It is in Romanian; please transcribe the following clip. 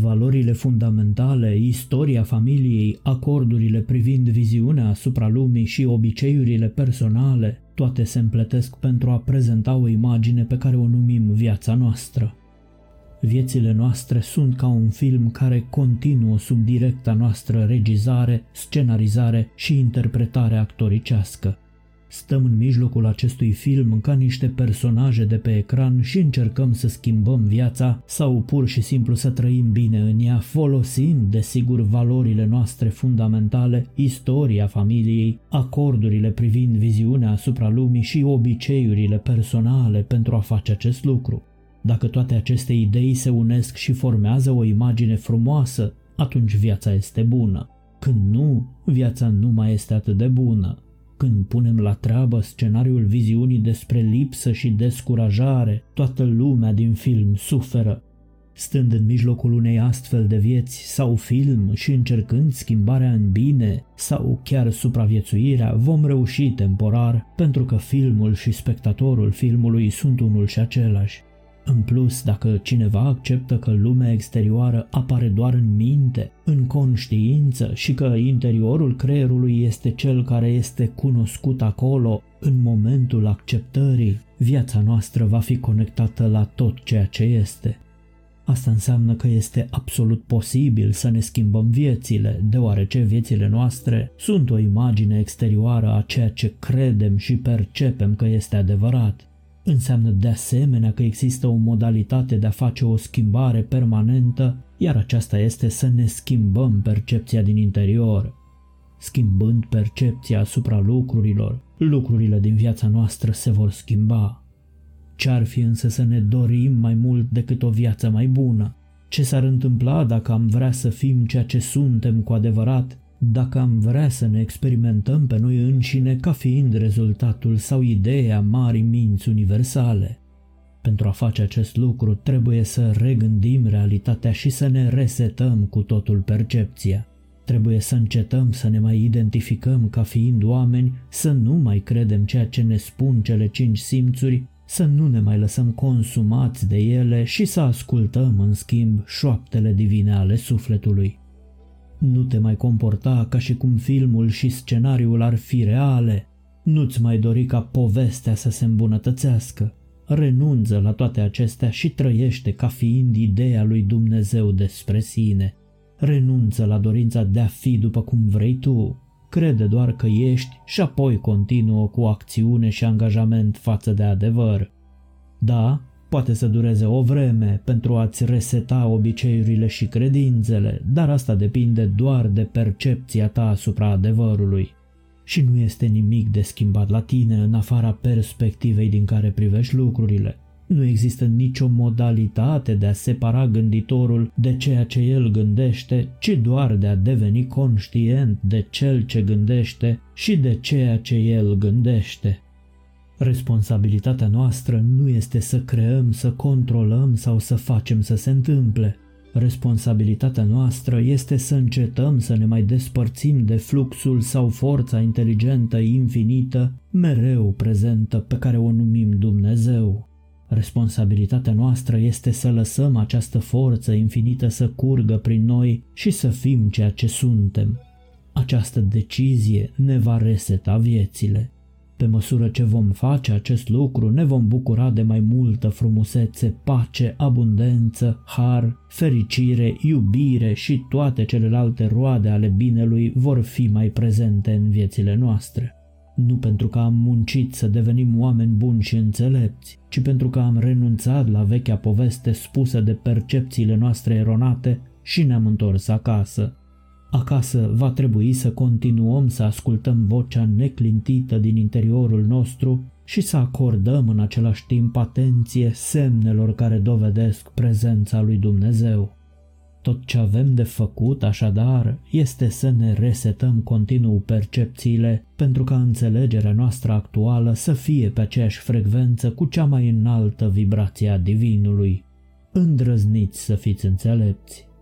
Valorile fundamentale, istoria familiei, acordurile privind viziunea asupra lumii și obiceiurile personale, toate se împletesc pentru a prezenta o imagine pe care o numim viața noastră. Viețile noastre sunt ca un film care continuă sub directa noastră regizare, scenarizare și interpretare actoricească. Stăm în mijlocul acestui film ca niște personaje de pe ecran și încercăm să schimbăm viața sau pur și simplu să trăim bine în ea, folosind, desigur, valorile noastre fundamentale, istoria familiei, acordurile privind viziunea asupra lumii și obiceiurile personale pentru a face acest lucru. Dacă toate aceste idei se unesc și formează o imagine frumoasă, atunci viața este bună. Când nu, viața nu mai este atât de bună. Când punem la treabă scenariul viziunii despre lipsă și descurajare, toată lumea din film suferă. Stând în mijlocul unei astfel de vieți sau film și încercând schimbarea în bine sau chiar supraviețuirea, vom reuși temporar pentru că filmul și spectatorul filmului sunt unul și același. În plus, dacă cineva acceptă că lumea exterioară apare doar în minte, în conștiință și că interiorul creierului este cel care este cunoscut acolo, în momentul acceptării, viața noastră va fi conectată la tot ceea ce este. Asta înseamnă că este absolut posibil să ne schimbăm viețile, deoarece viețile noastre sunt o imagine exterioară a ceea ce credem și percepem că este adevărat. Înseamnă de asemenea că există o modalitate de a face o schimbare permanentă, iar aceasta este să ne schimbăm percepția din interior. Schimbând percepția asupra lucrurilor, lucrurile din viața noastră se vor schimba. Ce-ar fi însă să ne dorim mai mult decât o viață mai bună? Ce s-ar întâmpla dacă am vrea să fim ceea ce suntem cu adevărat dacă am vrea să ne experimentăm pe noi înșine ca fiind rezultatul sau ideea marii minți universale. Pentru a face acest lucru trebuie să regândim realitatea și să ne resetăm cu totul percepția. Trebuie să încetăm să ne mai identificăm ca fiind oameni, să nu mai credem ceea ce ne spun cele cinci simțuri, să nu ne mai lăsăm consumați de ele și să ascultăm, în schimb, șoaptele divine ale sufletului. Nu te mai comporta ca și cum filmul și scenariul ar fi reale. Nu-ți mai dori ca povestea să se îmbunătățească. Renunță la toate acestea și trăiește ca fiind ideea lui Dumnezeu despre sine. Renunță la dorința de a fi după cum vrei tu. Crede doar că ești și apoi continuă cu acțiune și angajament față de adevăr. Da, Poate să dureze o vreme pentru a-ți reseta obiceiurile și credințele, dar asta depinde doar de percepția ta asupra adevărului. Și nu este nimic de schimbat la tine în afara perspectivei din care privești lucrurile. Nu există nicio modalitate de a separa gânditorul de ceea ce el gândește, ci doar de a deveni conștient de cel ce gândește și de ceea ce el gândește. Responsabilitatea noastră nu este să creăm, să controlăm sau să facem să se întâmple. Responsabilitatea noastră este să încetăm să ne mai despărțim de fluxul sau forța inteligentă infinită, mereu prezentă, pe care o numim Dumnezeu. Responsabilitatea noastră este să lăsăm această forță infinită să curgă prin noi și să fim ceea ce suntem. Această decizie ne va reseta viețile. Pe măsură ce vom face acest lucru, ne vom bucura de mai multă frumusețe, pace, abundență, har, fericire, iubire și toate celelalte roade ale binelui vor fi mai prezente în viețile noastre. Nu pentru că am muncit să devenim oameni buni și înțelepți, ci pentru că am renunțat la vechea poveste spusă de percepțiile noastre eronate și ne-am întors acasă. Acasă va trebui să continuăm să ascultăm vocea neclintită din interiorul nostru și să acordăm în același timp atenție semnelor care dovedesc prezența lui Dumnezeu. Tot ce avem de făcut, așadar, este să ne resetăm continuu percepțiile pentru ca înțelegerea noastră actuală să fie pe aceeași frecvență cu cea mai înaltă vibrație a Divinului. Îndrăzniți să fiți înțelepți!